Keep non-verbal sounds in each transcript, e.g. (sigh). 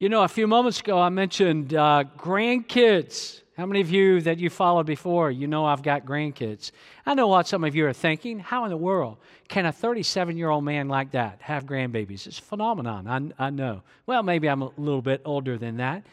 You know, a few moments ago I mentioned uh, grandkids. How many of you that you followed before, you know I've got grandkids? I know what some of you are thinking. How in the world can a 37 year old man like that have grandbabies? It's a phenomenon, I, I know. Well, maybe I'm a little bit older than that.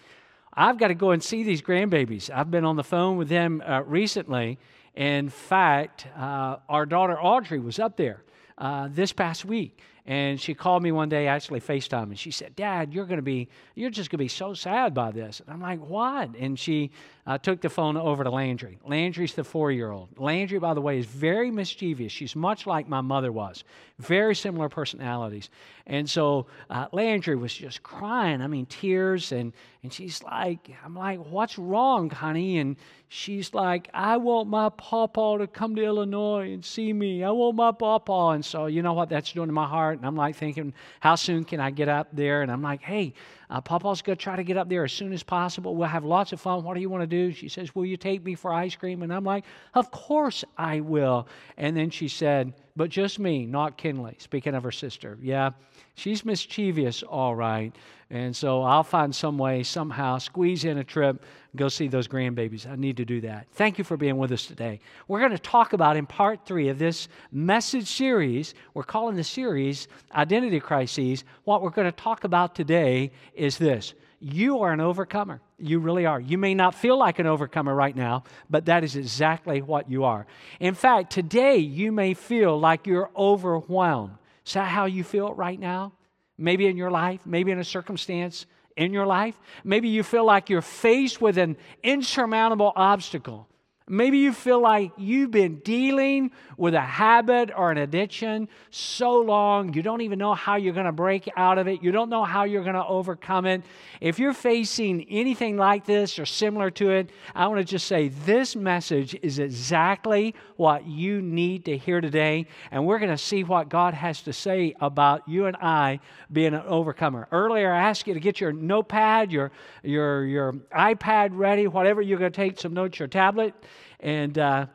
I've got to go and see these grandbabies. I've been on the phone with them uh, recently. In fact, uh, our daughter Audrey was up there uh, this past week and she called me one day, actually FaceTime, and she said, Dad, you're going to be, you're just going to be so sad by this. And I'm like, what? And she uh, took the phone over to Landry. Landry's the four year old. Landry, by the way, is very mischievous. She's much like my mother was, very similar personalities. And so uh, Landry was just crying, I mean, tears. And, and she's like, I'm like, what's wrong, honey? And she's like, I want my papa to come to Illinois and see me. I want my papa. And so, you know what that's doing to my heart? And I'm like thinking, how soon can I get up there? And I'm like, hey, uh, Papa's going to try to get up there as soon as possible. We'll have lots of fun. What do you want to do? She says, Will you take me for ice cream? And I'm like, Of course I will. And then she said, But just me, not Kinley. Speaking of her sister. Yeah, she's mischievous, all right. And so I'll find some way, somehow, squeeze in a trip, go see those grandbabies. I need to do that. Thank you for being with us today. We're going to talk about in part three of this message series, we're calling the series Identity Crises. What we're going to talk about today is this you are an overcomer. You really are. You may not feel like an overcomer right now, but that is exactly what you are. In fact, today you may feel like you're overwhelmed. Is that how you feel right now? maybe in your life, maybe in a circumstance in your life. Maybe you feel like you're faced with an insurmountable obstacle. Maybe you feel like you've been dealing with a habit or an addiction so long, you don't even know how you're going to break out of it. You don't know how you're going to overcome it. If you're facing anything like this or similar to it, I want to just say this message is exactly what you need to hear today. And we're going to see what God has to say about you and I being an overcomer. Earlier, I asked you to get your notepad, your, your, your iPad ready, whatever you're going to take, some notes, your tablet. And uh,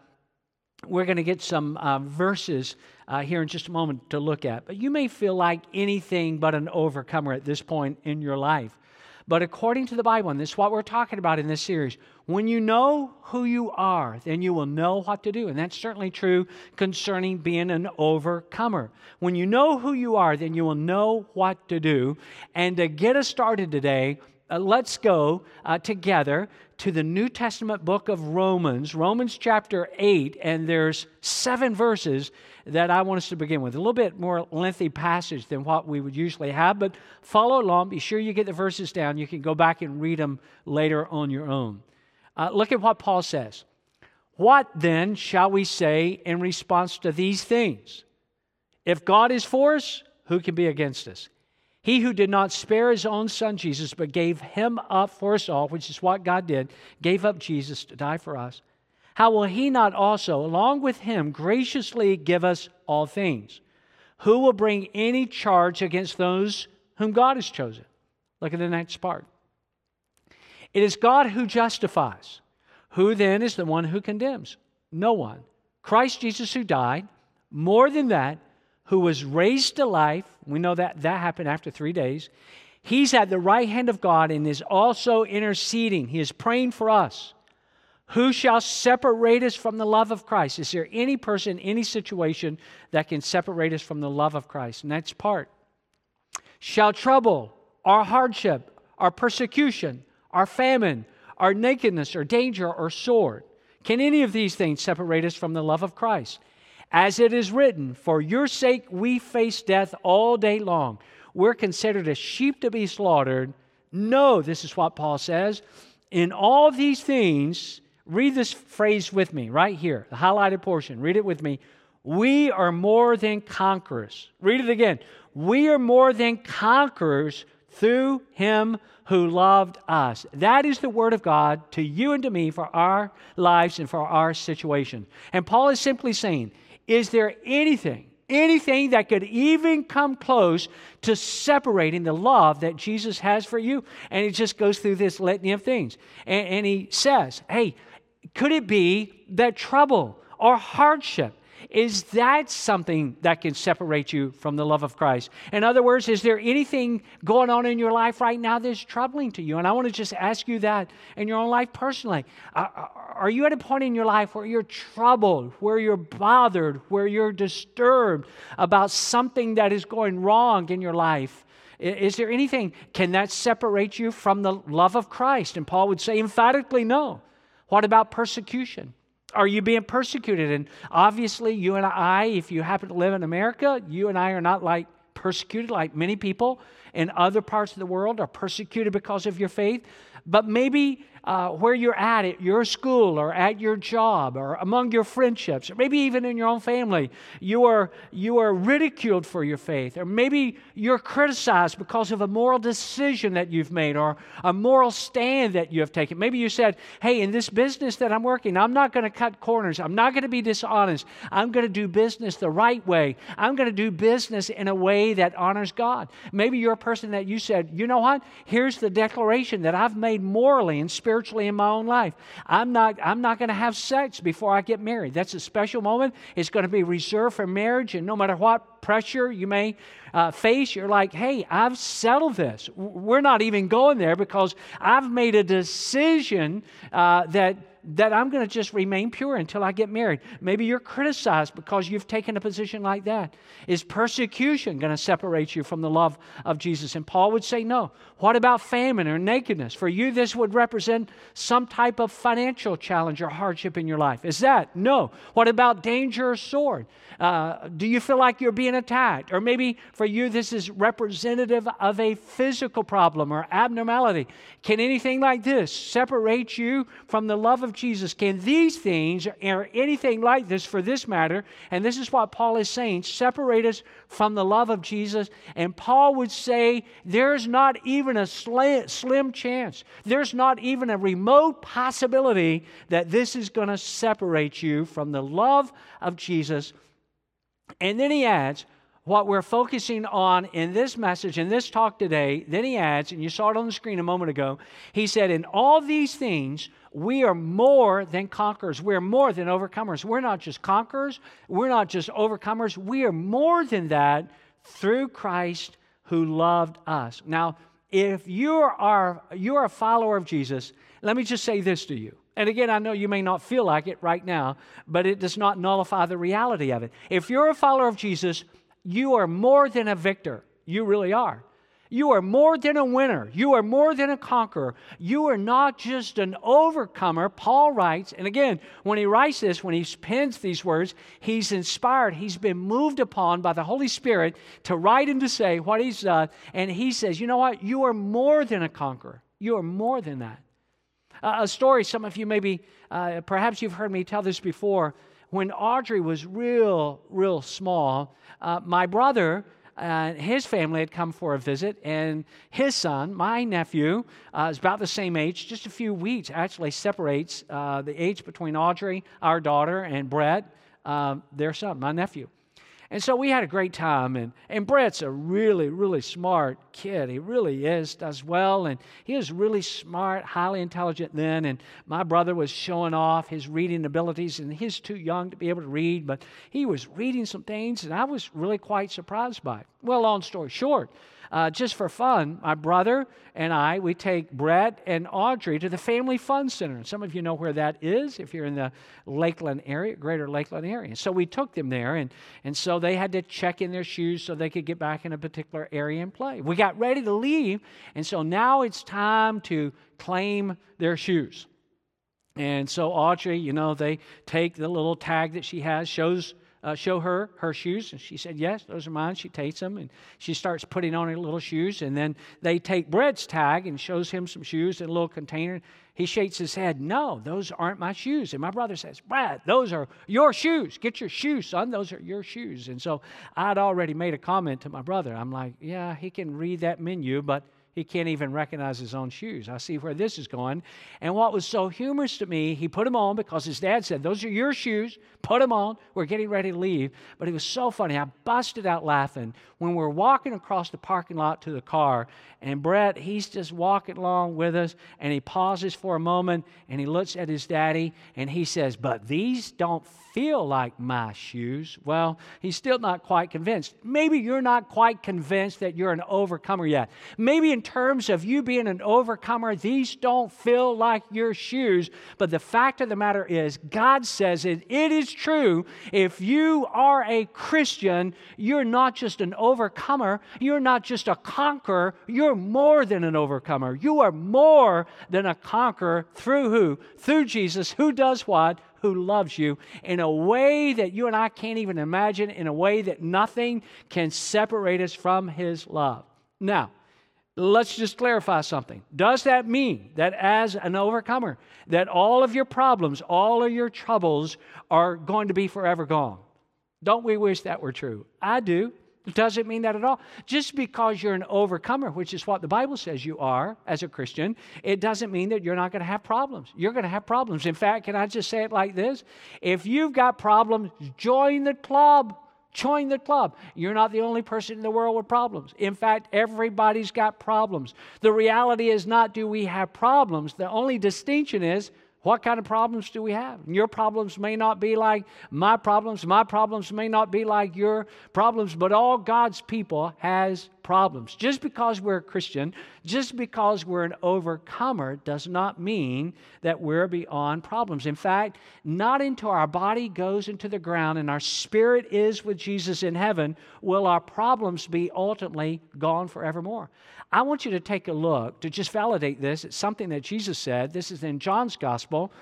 we're going to get some uh, verses uh, here in just a moment to look at. But you may feel like anything but an overcomer at this point in your life. But according to the Bible, and this is what we're talking about in this series, when you know who you are, then you will know what to do. And that's certainly true concerning being an overcomer. When you know who you are, then you will know what to do. And to get us started today, uh, let's go uh, together to the New Testament book of Romans, Romans chapter 8, and there's seven verses that I want us to begin with. A little bit more lengthy passage than what we would usually have, but follow along. Be sure you get the verses down. You can go back and read them later on your own. Uh, look at what Paul says. What then shall we say in response to these things? If God is for us, who can be against us? He who did not spare his own son Jesus, but gave him up for us all, which is what God did, gave up Jesus to die for us. How will he not also, along with him, graciously give us all things? Who will bring any charge against those whom God has chosen? Look at the next part. It is God who justifies. Who then is the one who condemns? No one. Christ Jesus who died, more than that, who was raised to life. We know that that happened after three days. He's at the right hand of God and is also interceding. He is praying for us. Who shall separate us from the love of Christ? Is there any person, any situation that can separate us from the love of Christ? Next part. Shall trouble, our hardship, our persecution, our famine, our nakedness, or danger, or sword, can any of these things separate us from the love of Christ? As it is written, For your sake we face death all day long. We're considered a sheep to be slaughtered. No, this is what Paul says. In all these things, read this phrase with me right here, the highlighted portion. Read it with me. We are more than conquerors. Read it again. We are more than conquerors through him who loved us. That is the word of God to you and to me for our lives and for our situation. And Paul is simply saying, is there anything, anything that could even come close to separating the love that Jesus has for you? And he just goes through this litany of things. And, and he says, hey, could it be that trouble or hardship Is that something that can separate you from the love of Christ? In other words, is there anything going on in your life right now that's troubling to you? And I want to just ask you that in your own life personally. Are you at a point in your life where you're troubled, where you're bothered, where you're disturbed about something that is going wrong in your life? Is there anything, can that separate you from the love of Christ? And Paul would say emphatically no. What about persecution? Are you being persecuted? And obviously, you and I, if you happen to live in America, you and I are not like persecuted like many people in other parts of the world are persecuted because of your faith. But maybe uh, where you're at at your school or at your job or among your friendships or maybe even in your own family you are you are ridiculed for your faith. Or maybe you're criticized because of a moral decision that you've made or a moral stand that you have taken. Maybe you said hey in this business that i'm working i'm not going to cut corners. I'm not going to be dishonest. I'm going to do business the right way. I'm going to do business in a way that honors god. Maybe you're a person that you said you know what? Here's the declaration that i've made morally and spiritually spiritually in my own life. I'm not, I'm not going to have sex before I get married. That's a special moment. It's going to be reserved for marriage, and no matter what pressure you may uh, face, you're like, hey, I've settled this. We're not even going there because I've made a decision uh, that that I'm going to just remain pure until I get married. Maybe you're criticized because you've taken a position like that. Is persecution going to separate you from the love of Jesus? And Paul would say no. What about famine or nakedness? For you, this would represent some type of financial challenge or hardship in your life. Is that? No. What about danger or sword? Uh, do you feel like you're being attacked? Or maybe for you, this is representative of a physical problem or abnormality. Can anything like this separate you from the love of of Jesus, can these things, or anything like this for this matter, and this is what Paul is saying, separate us from the love of Jesus? And Paul would say, there's not even a slim chance, there's not even a remote possibility that this is going to separate you from the love of Jesus. And then he adds, what we're focusing on in this message, in this talk today, then he adds, and you saw it on the screen a moment ago, he said, In all these things, we are more than conquerors. We're more than overcomers. We're not just conquerors, we're not just overcomers. We are more than that through Christ who loved us. Now, if you are, you are a follower of Jesus, let me just say this to you. And again, I know you may not feel like it right now, but it does not nullify the reality of it. If you're a follower of Jesus, you are more than a victor. You really are. You are more than a winner. You are more than a conqueror. You are not just an overcomer. Paul writes, and again, when he writes this, when he pens these words, he's inspired. He's been moved upon by the Holy Spirit to write and to say what he's done. And he says, you know what? You are more than a conqueror. You are more than that. Uh, a story, some of you maybe, uh, perhaps you've heard me tell this before. When Audrey was real, real small, uh, my brother and his family had come for a visit, and his son, my nephew, uh, is about the same age, just a few weeks actually separates uh, the age between Audrey, our daughter, and Brett, uh, their son, my nephew. And so we had a great time. And, and Brett's a really, really smart kid. He really is, does well. And he was really smart, highly intelligent then. And my brother was showing off his reading abilities. And he's too young to be able to read, but he was reading some things. And I was really quite surprised by it. Well, long story short, uh, just for fun, my brother and I, we take Brett and Audrey to the Family Fun Center. Some of you know where that is if you're in the Lakeland area, greater Lakeland area. So we took them there, and, and so they had to check in their shoes so they could get back in a particular area and play. We got ready to leave, and so now it's time to claim their shoes. And so Audrey, you know, they take the little tag that she has, shows uh, show her her shoes? And she said, Yes, those are mine. She takes them and she starts putting on her little shoes. And then they take Brett's tag and shows him some shoes in a little container. He shakes his head, No, those aren't my shoes. And my brother says, Brad, those are your shoes. Get your shoes, son. Those are your shoes. And so I'd already made a comment to my brother. I'm like, Yeah, he can read that menu, but he can't even recognize his own shoes. I see where this is going. And what was so humorous to me, he put them on because his dad said, Those are your shoes. Put them on. We're getting ready to leave. But it was so funny. I busted out laughing when we're walking across the parking lot to the car. And Brett, he's just walking along with us. And he pauses for a moment and he looks at his daddy and he says, But these don't feel like my shoes. Well, he's still not quite convinced. Maybe you're not quite convinced that you're an overcomer yet. Maybe in terms of you being an overcomer, these don't feel like your shoes. But the fact of the matter is, God says it, it is true. If you are a Christian, you're not just an overcomer, you're not just a conqueror, you're more than an overcomer. You are more than a conqueror through who? Through Jesus, who does what? who loves you in a way that you and I can't even imagine, in a way that nothing can separate us from his love. Now, let's just clarify something. Does that mean that as an overcomer, that all of your problems, all of your troubles are going to be forever gone? Don't we wish that were true? I do. It doesn't mean that at all. Just because you're an overcomer, which is what the Bible says you are as a Christian, it doesn't mean that you're not going to have problems. You're going to have problems. In fact, can I just say it like this? If you've got problems, join the club. Join the club. You're not the only person in the world with problems. In fact, everybody's got problems. The reality is not do we have problems, the only distinction is what kind of problems do we have? Your problems may not be like my problems. My problems may not be like your problems, but all God's people has problems. Just because we're a Christian, just because we're an overcomer, does not mean that we're beyond problems. In fact, not until our body goes into the ground and our spirit is with Jesus in heaven will our problems be ultimately gone forevermore. I want you to take a look to just validate this. It's something that Jesus said. This is in John's Gospel.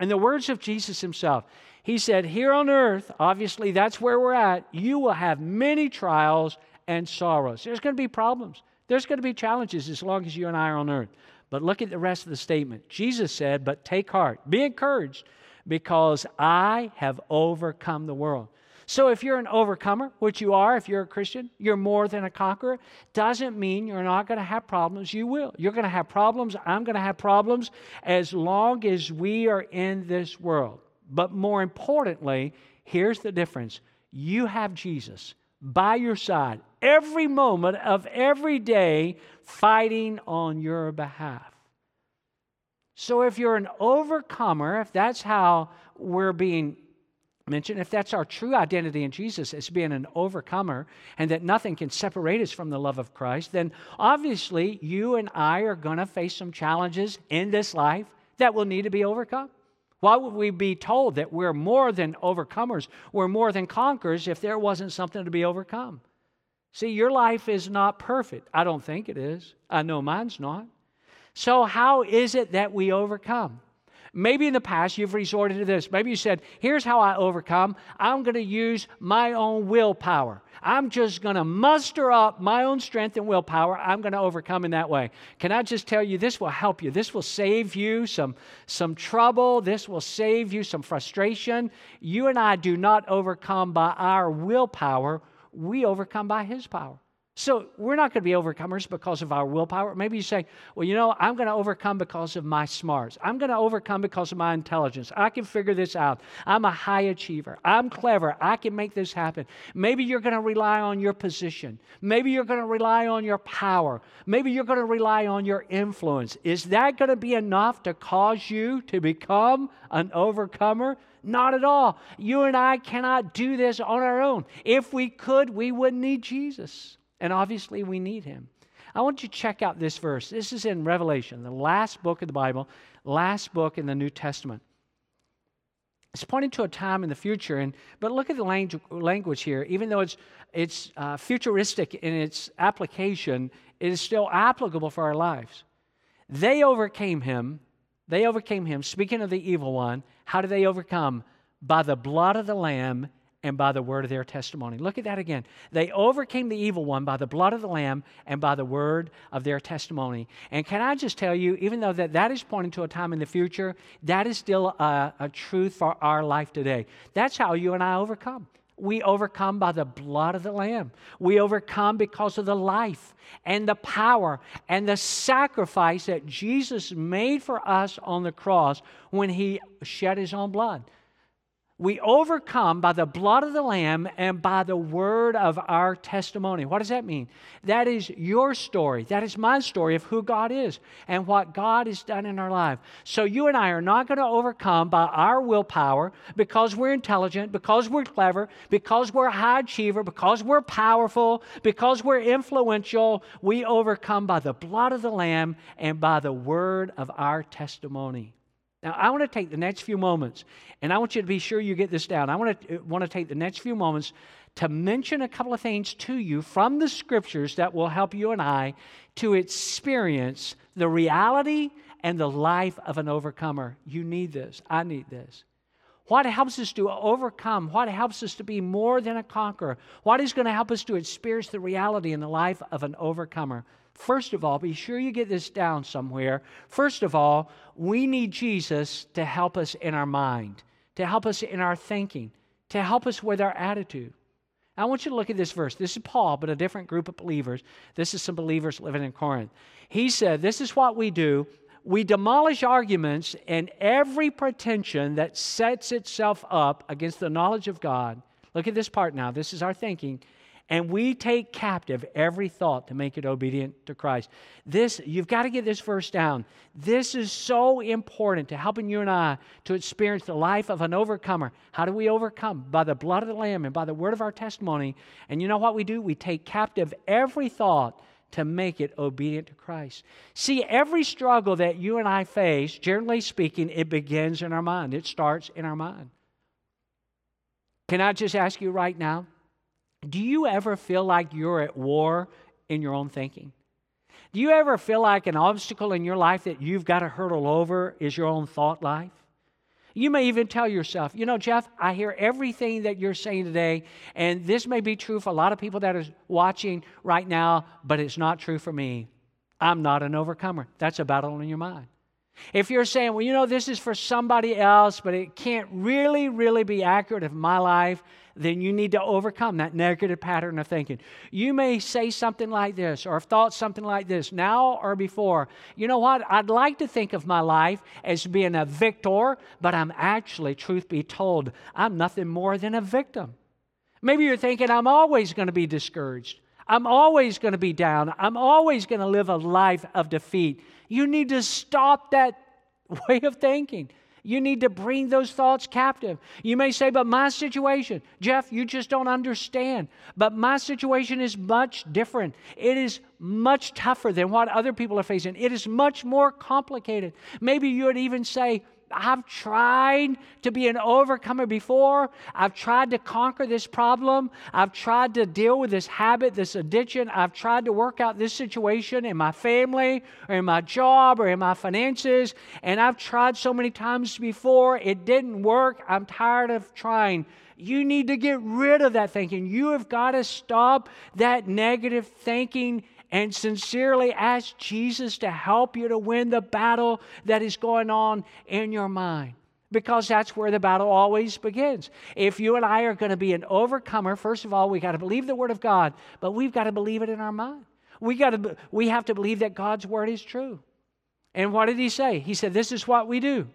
In the words of Jesus himself. He said, Here on earth, obviously that's where we're at, you will have many trials and sorrows. There's going to be problems, there's going to be challenges as long as you and I are on earth. But look at the rest of the statement. Jesus said, But take heart, be encouraged, because I have overcome the world. So if you're an overcomer, which you are if you're a Christian, you're more than a conqueror, doesn't mean you're not going to have problems. You will. You're going to have problems. I'm going to have problems as long as we are in this world. But more importantly, here's the difference you have Jesus by your side every moment of every day fighting on your behalf. So if you're an overcomer, if that's how we're being mentioned, if that's our true identity in Jesus as being an overcomer and that nothing can separate us from the love of Christ, then obviously you and I are going to face some challenges in this life that will need to be overcome. Why would we be told that we're more than overcomers, we're more than conquerors if there wasn't something to be overcome? See, your life is not perfect. I don't think it is. I know mine's not. So, how is it that we overcome? Maybe in the past you've resorted to this. Maybe you said, Here's how I overcome. I'm going to use my own willpower. I'm just going to muster up my own strength and willpower. I'm going to overcome in that way. Can I just tell you, this will help you. This will save you some, some trouble. This will save you some frustration. You and I do not overcome by our willpower, we overcome by His power. So we're not going to be overcomers because of our willpower. Maybe you say, well, you know, I'm going to overcome because of my smarts. I'm going to overcome because of my intelligence. I can figure this out. I'm a high achiever. I'm clever. I can make this happen. Maybe you're going to rely on your position. Maybe you're going to rely on your power. Maybe you're going to rely on your influence. Is that going to be enough to cause you to become an overcomer? Not at all. You and I cannot do this on our own. If we could, we wouldn't need Jesus. And obviously, we need him. I want you to check out this verse. This is in Revelation, the last book of the Bible, last book in the New Testament. It's pointing to a time in the future, and but look at the language, language here. Even though it's it's uh, futuristic in its application, it is still applicable for our lives. They overcame him. They overcame him. Speaking of the evil one, how do they overcome? By the blood of the Lamb and by the word of their testimony. Look at that again. They overcame the evil one by the blood of the Lamb and by the word of their testimony. And can I just tell you, even though that, that is pointing to a time in the future, that is still a, a truth for our life today. That's how you and I overcome. We overcome by the blood of the Lamb. We overcome because of the life and the power and the sacrifice that Jesus made for us on the cross when he shed his own blood. We overcome by the blood of the Lamb and by the word of our testimony. What does that mean? That is your story. That is my story of who God is and what God has done in our life. So you and I are not going to overcome by our willpower because we're intelligent, because we're clever, because we're a high achiever, because we're powerful, because we're influential. We overcome by the blood of the Lamb and by the word of our testimony. Now, I want to take the next few moments, and I want you to be sure you get this down. I want to, uh, want to take the next few moments to mention a couple of things to you from the scriptures that will help you and I to experience the reality and the life of an overcomer. You need this. I need this. What helps us to overcome? What helps us to be more than a conqueror? What is going to help us to experience the reality and the life of an overcomer? First of all, be sure you get this down somewhere. First of all, we need Jesus to help us in our mind, to help us in our thinking, to help us with our attitude. I want you to look at this verse. This is Paul, but a different group of believers. This is some believers living in Corinth. He said, This is what we do. We demolish arguments and every pretension that sets itself up against the knowledge of God. Look at this part now. This is our thinking and we take captive every thought to make it obedient to Christ. This, you've got to get this verse down. This is so important to helping you and I to experience the life of an overcomer. How do we overcome? By the blood of the Lamb and by the word of our testimony. And you know what we do? We take captive every thought to make it obedient to Christ. See, every struggle that you and I face, generally speaking, it begins in our mind, it starts in our mind. Can I just ask you right now? Do you ever feel like you're at war in your own thinking? Do you ever feel like an obstacle in your life that you've got to hurdle over is your own thought life? You may even tell yourself, you know, Jeff, I hear everything that you're saying today, and this may be true for a lot of people that are watching right now, but it's not true for me. I'm not an overcomer. That's a battle in your mind. If you're saying, well, you know, this is for somebody else, but it can't really, really be accurate of my life, then you need to overcome that negative pattern of thinking. You may say something like this or have thought something like this now or before. You know what? I'd like to think of my life as being a victor, but I'm actually, truth be told, I'm nothing more than a victim. Maybe you're thinking, I'm always going to be discouraged. I'm always going to be down. I'm always going to live a life of defeat. You need to stop that (laughs) way of thinking. You need to bring those thoughts captive. You may say, but my situation, Jeff, you just don't understand. But my situation is much different. It is much tougher than what other people are facing. It is much more complicated. Maybe you would even say, I've tried to be an overcomer before. I've tried to conquer this problem. I've tried to deal with this habit, this addiction. I've tried to work out this situation in my family or in my job or in my finances. And I've tried so many times before. It didn't work. I'm tired of trying. You need to get rid of that thinking. You have got to stop that negative thinking and sincerely ask Jesus to help you to win the battle that is going on in your mind. Because that's where the battle always begins. If you and I are going to be an overcomer, first of all, we got to believe the Word of God, but we've got to believe it in our mind. We, got to, we have to believe that God's Word is true. And what did He say? He said, This is what we do.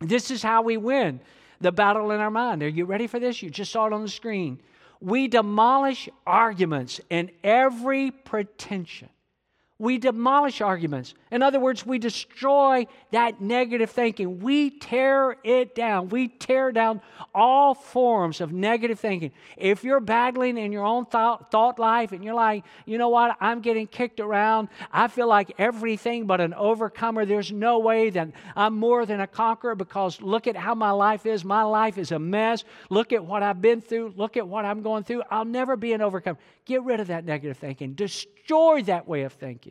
This is how we win the battle in our mind. Are you ready for this? You just saw it on the screen we demolish arguments and every pretension we demolish arguments. In other words, we destroy that negative thinking. We tear it down. We tear down all forms of negative thinking. If you're battling in your own thought, thought life and you're like, you know what, I'm getting kicked around, I feel like everything but an overcomer, there's no way that I'm more than a conqueror because look at how my life is. My life is a mess. Look at what I've been through. Look at what I'm going through. I'll never be an overcomer. Get rid of that negative thinking. Destroy that way of thinking.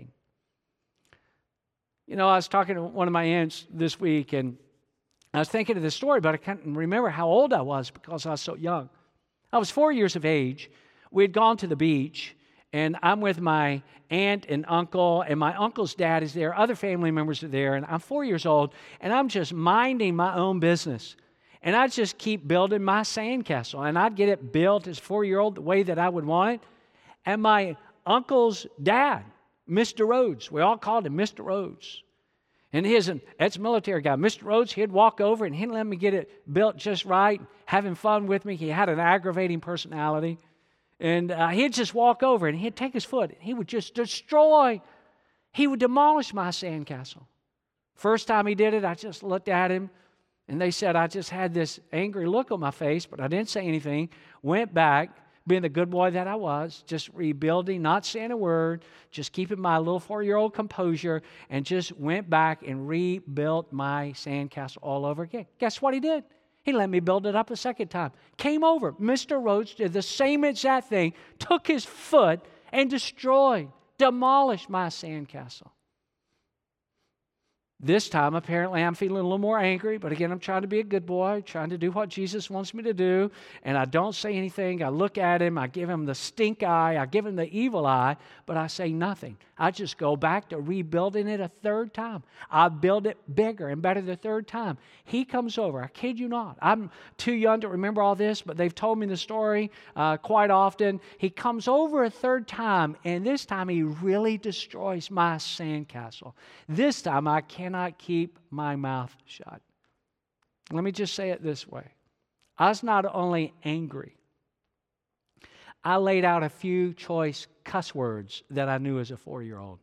You know, I was talking to one of my aunts this week, and I was thinking of this story, but I can't remember how old I was because I was so young. I was four years of age. We had gone to the beach, and I'm with my aunt and uncle, and my uncle's dad is there. Other family members are there, and I'm four years old, and I'm just minding my own business. And I'd just keep building my sandcastle. And I'd get it built as four year old the way that I would want it. And my uncle's dad, Mr. Rhodes, we all called him Mr. Rhodes. And he's an ex-military guy. Mr. Rhodes, he'd walk over and he'd let me get it built just right, having fun with me. He had an aggravating personality. And uh, he'd just walk over and he'd take his foot and he would just destroy, he would demolish my sandcastle. First time he did it, I just looked at him and they said I just had this angry look on my face, but I didn't say anything. Went back, being the good boy that I was, just rebuilding, not saying a word, just keeping my little four year old composure, and just went back and rebuilt my sandcastle all over again. Guess what he did? He let me build it up a second time. Came over. Mr. Rhodes did the same exact thing, took his foot and destroyed, demolished my sandcastle. This time, apparently, I'm feeling a little more angry, but again, I'm trying to be a good boy, trying to do what Jesus wants me to do, and I don't say anything. I look at him, I give him the stink eye, I give him the evil eye, but I say nothing. I just go back to rebuilding it a third time. I build it bigger and better the third time. He comes over, I kid you not. I'm too young to remember all this, but they've told me the story uh, quite often. He comes over a third time, and this time he really destroys my sandcastle. This time I can't cannot keep my mouth shut. Let me just say it this way I was not only angry, I laid out a few choice cuss words that I knew as a four year old,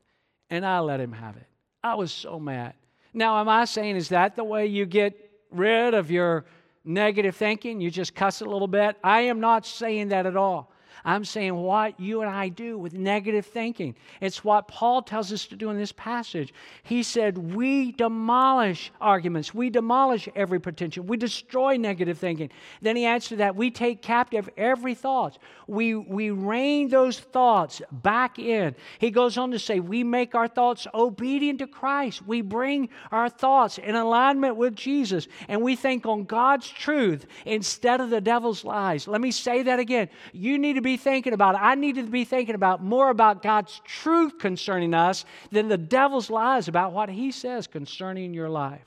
and I let him have it. I was so mad. Now, am I saying, is that the way you get rid of your negative thinking? You just cuss a little bit? I am not saying that at all. I'm saying what you and I do with negative thinking. It's what Paul tells us to do in this passage. He said, We demolish arguments, we demolish every potential, we destroy negative thinking. Then he adds to that, we take captive every thought, we, we rein those thoughts back in. He goes on to say, We make our thoughts obedient to Christ, we bring our thoughts in alignment with Jesus, and we think on God's truth instead of the devil's lies. Let me say that again. You need to be thinking about, I need to be thinking about more about God's truth concerning us than the devil's lies about what he says concerning your life.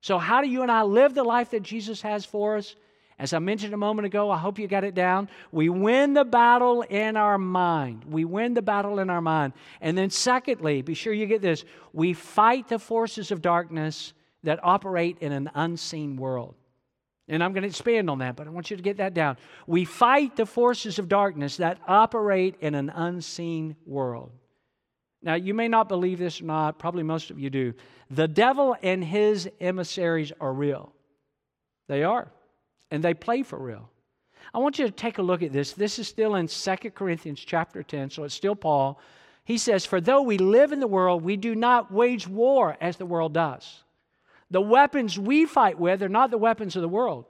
So, how do you and I live the life that Jesus has for us? As I mentioned a moment ago, I hope you got it down. We win the battle in our mind. We win the battle in our mind. And then, secondly, be sure you get this we fight the forces of darkness that operate in an unseen world. And I'm going to expand on that, but I want you to get that down. We fight the forces of darkness that operate in an unseen world. Now, you may not believe this or not, probably most of you do. The devil and his emissaries are real. They are, and they play for real. I want you to take a look at this. This is still in 2 Corinthians chapter 10, so it's still Paul. He says, For though we live in the world, we do not wage war as the world does. The weapons we fight with are not the weapons of the world.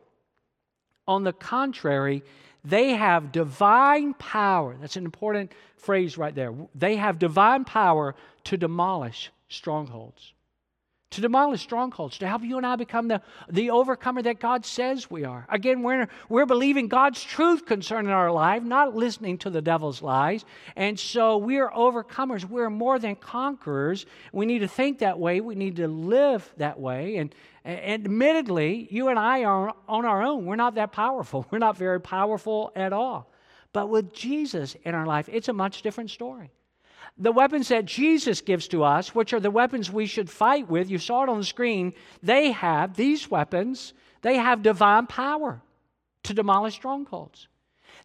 On the contrary, they have divine power. That's an important phrase right there. They have divine power to demolish strongholds to demolish strongholds, to help you and I become the, the overcomer that God says we are. Again, we're, we're believing God's truth concerning our life, not listening to the devil's lies. And so we're overcomers. We're more than conquerors. We need to think that way. We need to live that way. And, and admittedly, you and I are on our own. We're not that powerful. (laughs) We're not very powerful at all. But with Jesus in our life, it's a much different story the weapons that Jesus gives to us, which are the weapons we should fight with, you saw it on the screen, they have, these weapons, they have divine power to demolish strongholds.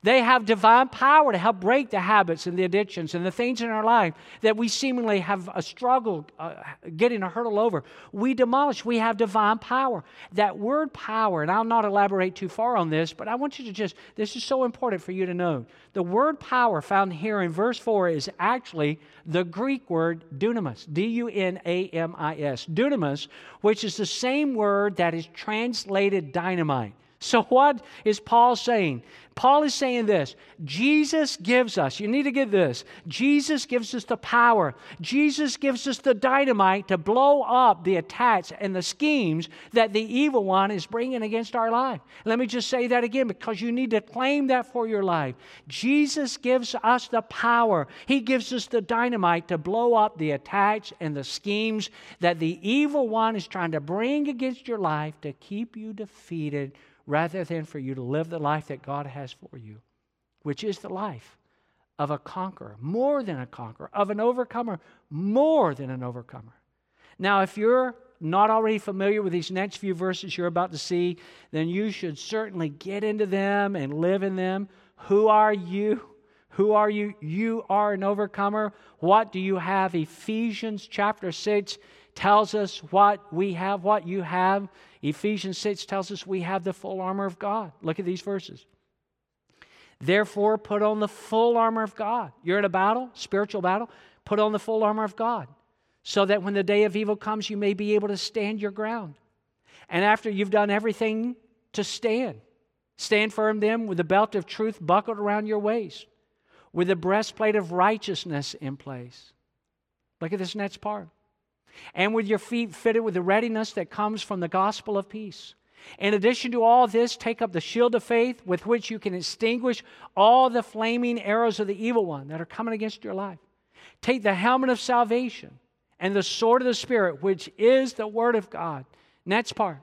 They have divine power to help break the habits and the addictions and the things in our life that we seemingly have a struggle uh, getting a hurdle over. We demolish. We have divine power. That word power, and I'll not elaborate too far on this, but I want you to just, this is so important for you to know. The word power found here in verse 4 is actually the Greek word dunamis, D U N A M I S. Dunamis, which is the same word that is translated dynamite. So, what is Paul saying? Paul is saying this Jesus gives us, you need to get this. Jesus gives us the power. Jesus gives us the dynamite to blow up the attacks and the schemes that the evil one is bringing against our life. Let me just say that again because you need to claim that for your life. Jesus gives us the power, He gives us the dynamite to blow up the attacks and the schemes that the evil one is trying to bring against your life to keep you defeated rather than for you to live the life that God has for you, which is the life of a conqueror, more than a conqueror, of an overcomer, more than an overcomer. Now, if you're not already familiar with these next few verses you're about to see, then you should certainly get into them and live in them. Who are you? Who are you? You are an overcomer. What do you have? Ephesians chapter 6 tells us what we have, what you have. Ephesians 6 tells us we have the full armor of God. Look at these verses. Therefore, put on the full armor of God. You're in a battle, spiritual battle, put on the full armor of God so that when the day of evil comes, you may be able to stand your ground. And after you've done everything to stand, stand firm then with the belt of truth buckled around your waist, with the breastplate of righteousness in place. Look at this next part and with your feet fitted with the readiness that comes from the gospel of peace. In addition to all this, take up the shield of faith with which you can extinguish all the flaming arrows of the evil one that are coming against your life. Take the helmet of salvation and the sword of the Spirit, which is the Word of God. Next part.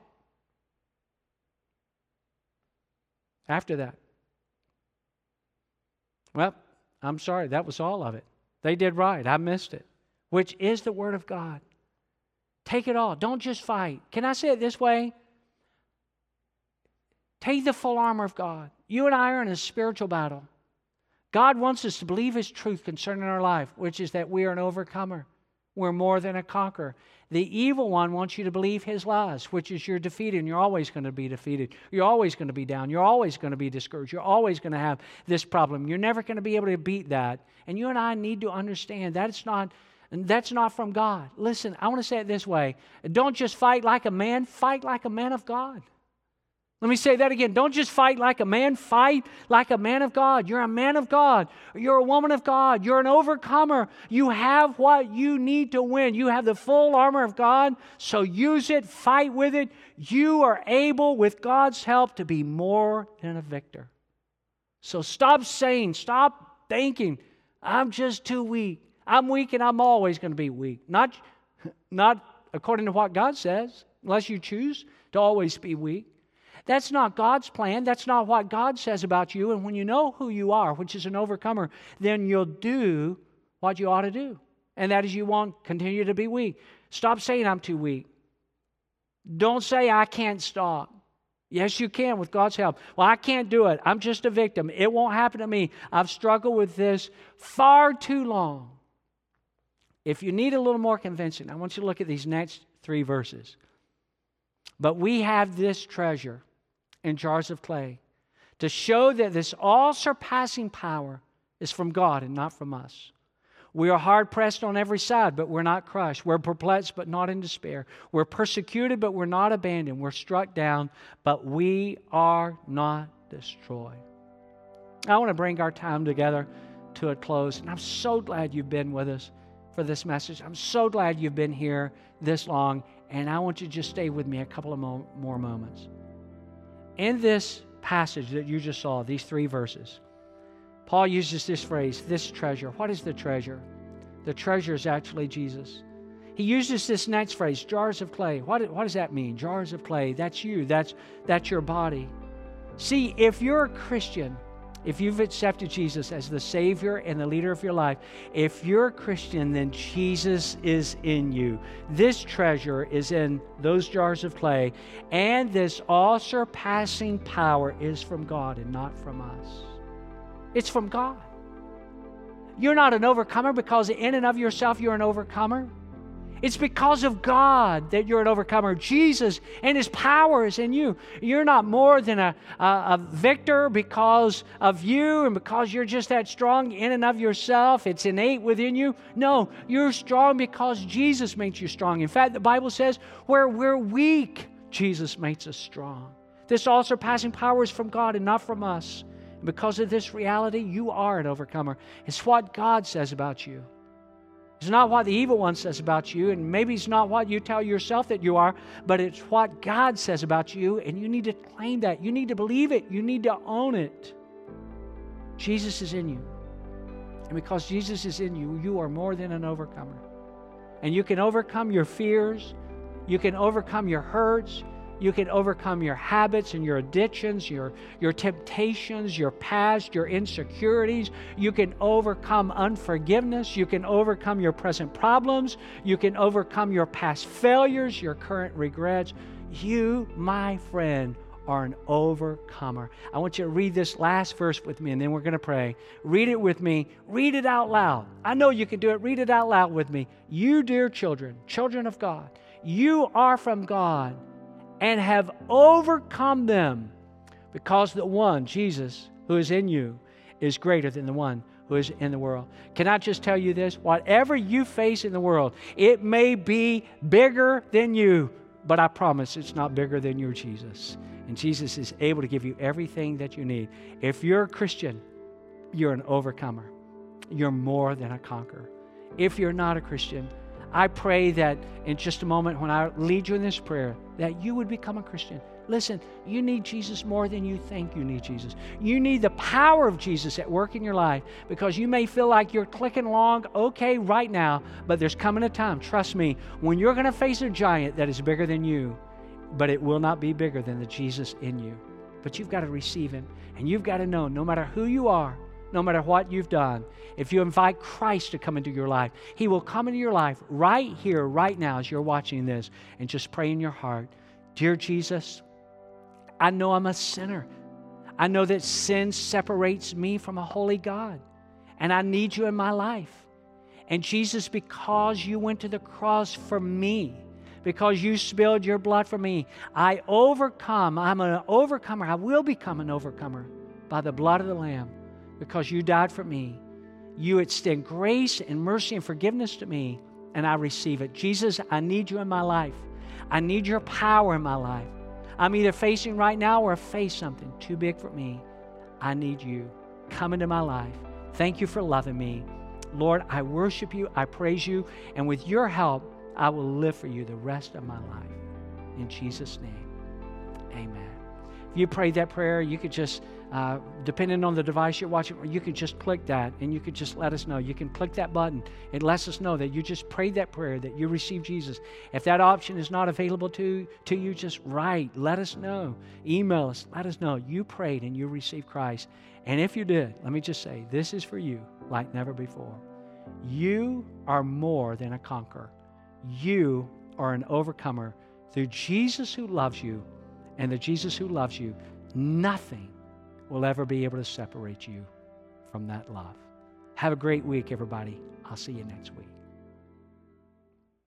After that. Well, I'm sorry, that was all of it. They did right. I missed it. Which is the Word of God. Take it all. Don't just fight. Can I say it this way? Take the full armor of God. You and I are in a spiritual battle. God wants us to believe His truth concerning our life, which is that we are an overcomer. We're more than a conqueror. The evil one wants you to believe his lies, which is you're defeated and you're always going to be defeated. You're always going to be down. You're always going to be discouraged. You're always going to have this problem. You're never going to be able to beat that. And you and I need to understand that it's not and that's not from God. Listen, I want to say it this way don't just fight like a man, fight like a man of God. Let me say that again. Don't just fight like a man, fight like a man of God. You're a man of God. You're a woman of God. You're an overcomer. You have what you need to win. You have the full armor of God, so use it, fight with it. You are able, with God's help, to be more than a victor. So stop saying, stop thinking, I'm just too weak. I'm weak and I'm always going to be weak. Not, not according to what God says, unless you choose to always be weak. That's not God's plan. That's not what God says about you. And when you know who you are, which is an overcomer, then you'll do what you ought to do. And that is you won't continue to be weak. Stop saying I'm too weak. Don't say I can't stop. Yes, you can with God's help. Well, I can't do it. I'm just a victim. It won't happen to me. I've struggled with this far too long. If you need a little more convincing, I want you to look at these next three verses. But we have this treasure in jars of clay to show that this all surpassing power is from God and not from us. We are hard pressed on every side, but we're not crushed. We're perplexed, but not in despair. We're persecuted, but we're not abandoned. We're struck down, but we are not destroyed. I want to bring our time together to a close, and I'm so glad you've been with us for this message. I'm so glad you've been here this long, and I want you to just stay with me a couple of mo- more moments. In this passage that you just saw, these three verses, Paul uses this phrase, this treasure. What is the treasure? The treasure is actually Jesus. He uses this next phrase, jars of clay. What, what does that mean? Jars of clay. That's you, that's, that's your body. See, if you're a Christian, if you've accepted Jesus as the Savior and the leader of your life, if you're a Christian, then Jesus is in you. This treasure is in those jars of clay, and this all surpassing power is from God and not from us. It's from God. You're not an overcomer because in and of yourself you're an overcomer. It's because of God that you're an overcomer. Jesus and His power is in you. You're not more than a, a, a, victor because of you and because you're just that strong in and of yourself. It's innate within you. No, you're strong because Jesus makes you strong. In fact, the Bible says where we're weak, Jesus makes us strong. This all surpassing power is from God and not from us. And because of this reality, you are an overcomer. It's what God says about you. It's not what the evil one says about you, and maybe it's not what you tell yourself that you are, but it's what God says about you, and you need to claim that. You need to believe it. You need to own it. Jesus is in you. And because Jesus is in you, you are more than an overcomer. And you can overcome your fears, you can overcome your hurts, you can overcome your habits and your addictions, your, your temptations, your past, your insecurities. You can overcome unforgiveness. You can overcome your present problems. You can overcome your past failures, your current regrets. You, my friend, are an overcomer. I want you to read this last verse with me, and then we're going to pray. Read it with me. Read it out loud. I know you can do it. Read it out loud with me. You, dear children, children of God, you are from God and have overcome them because the one, Jesus, who is in you, is greater than the one who is in the world. Can I just tell you this? Whatever you face in the world, it may be bigger than you, but I promise it's not bigger than your Jesus. And Jesus is able to give you everything that you need. If you're a Christian, you're an overcomer. You're more than a conqueror. If you're not a Christian, I pray that in just a moment when I lead you in this prayer, that you would become a Christian. Listen, you need Jesus more than you think you need Jesus. You need the power of Jesus at work in your life because you may feel like you're clicking along okay right now, but there's coming a time, trust me, when you're going to face a giant that is bigger than you, but it will not be bigger than the Jesus in you. But you've got to receive him, and you've got to know no matter who you are, no matter what you've done, if you invite Christ to come into your life, He will come into your life right here, right now, as you're watching this, and just pray in your heart Dear Jesus, I know I'm a sinner. I know that sin separates me from a holy God, and I need you in my life. And Jesus, because you went to the cross for me, because you spilled your blood for me, I overcome. I'm an overcomer. I will become an overcomer by the blood of the Lamb because you died for me. You extend grace and mercy and forgiveness to me, and I receive it. Jesus, I need you in my life. I need your power in my life. I'm either facing right now or face something too big for me. I need you. Come into my life. Thank you for loving me. Lord, I worship you, I praise you, and with your help, I will live for you the rest of my life. In Jesus' name, amen. If you prayed that prayer, you could just uh, depending on the device you're watching, you can just click that and you can just let us know. You can click that button. It lets us know that you just prayed that prayer, that you received Jesus. If that option is not available to, to you, just write. Let us know. Email us. Let us know you prayed and you received Christ. And if you did, let me just say this is for you like never before. You are more than a conqueror, you are an overcomer through Jesus who loves you. And the Jesus who loves you, nothing will ever be able to separate you from that love. Have a great week, everybody. I'll see you next week.